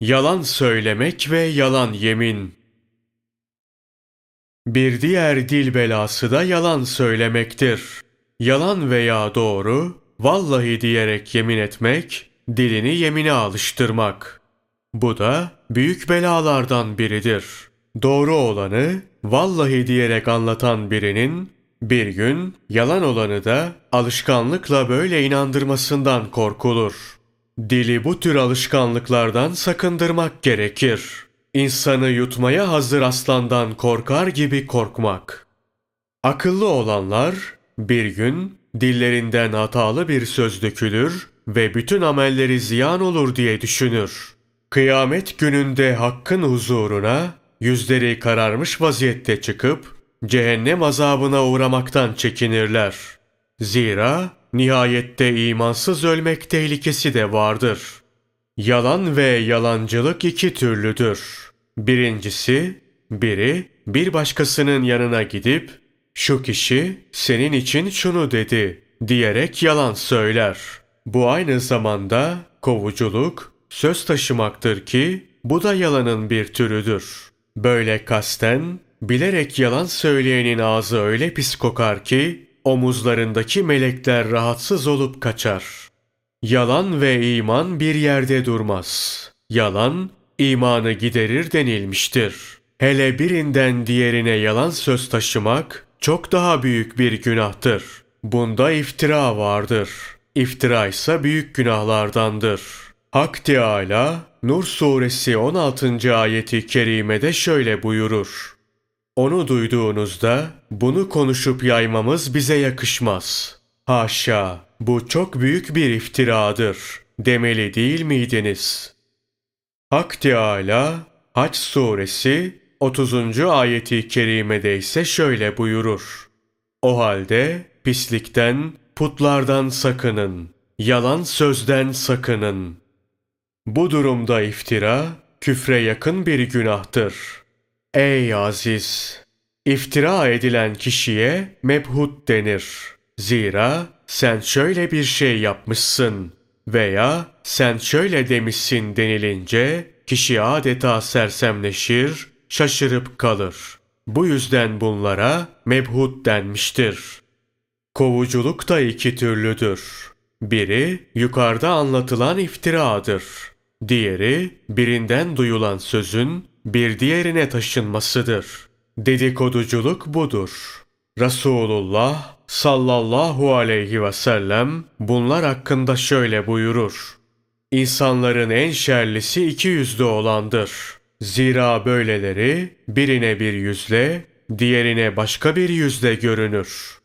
Yalan söylemek ve yalan yemin. Bir diğer dil belası da yalan söylemektir. Yalan veya doğru, vallahi diyerek yemin etmek, dilini yemine alıştırmak. Bu da büyük belalardan biridir. Doğru olanı vallahi diyerek anlatan birinin bir gün yalan olanı da alışkanlıkla böyle inandırmasından korkulur. Dili bu tür alışkanlıklardan sakındırmak gerekir. İnsanı yutmaya hazır aslandan korkar gibi korkmak. Akıllı olanlar bir gün dillerinden hatalı bir söz dökülür ve bütün amelleri ziyan olur diye düşünür. Kıyamet gününde hakkın huzuruna yüzleri kararmış vaziyette çıkıp cehennem azabına uğramaktan çekinirler. Zira nihayette imansız ölmek tehlikesi de vardır. Yalan ve yalancılık iki türlüdür. Birincisi, biri bir başkasının yanına gidip şu kişi senin için şunu dedi diyerek yalan söyler. Bu aynı zamanda kovuculuk, söz taşımaktır ki bu da yalanın bir türüdür. Böyle kasten, bilerek yalan söyleyenin ağzı öyle pis kokar ki omuzlarındaki melekler rahatsız olup kaçar. Yalan ve iman bir yerde durmaz. Yalan, imanı giderir denilmiştir. Hele birinden diğerine yalan söz taşımak çok daha büyük bir günahtır. Bunda iftira vardır. İftira ise büyük günahlardandır. Hak Teâlâ, Nur suresi 16. ayeti kerimede şöyle buyurur. Onu duyduğunuzda bunu konuşup yaymamız bize yakışmaz. Haşa, bu çok büyük bir iftiradır. Demeli değil miydiniz? Hak Teâlâ, Haç suresi 30. ayeti kerimede ise şöyle buyurur. O halde pislikten, putlardan sakının, yalan sözden sakının. Bu durumda iftira, küfre yakın bir günahtır. Ey aziz! İftira edilen kişiye mebhut denir. Zira sen şöyle bir şey yapmışsın veya sen şöyle demişsin denilince kişi adeta sersemleşir, şaşırıp kalır. Bu yüzden bunlara mebhut denmiştir. Kovuculuk da iki türlüdür. Biri yukarıda anlatılan iftiradır. Diğeri birinden duyulan sözün bir diğerine taşınmasıdır. Dedikoduculuk budur. Resulullah sallallahu aleyhi ve sellem bunlar hakkında şöyle buyurur. İnsanların en şerlisi iki yüzlü olandır. Zira böyleleri birine bir yüzle, diğerine başka bir yüzle görünür.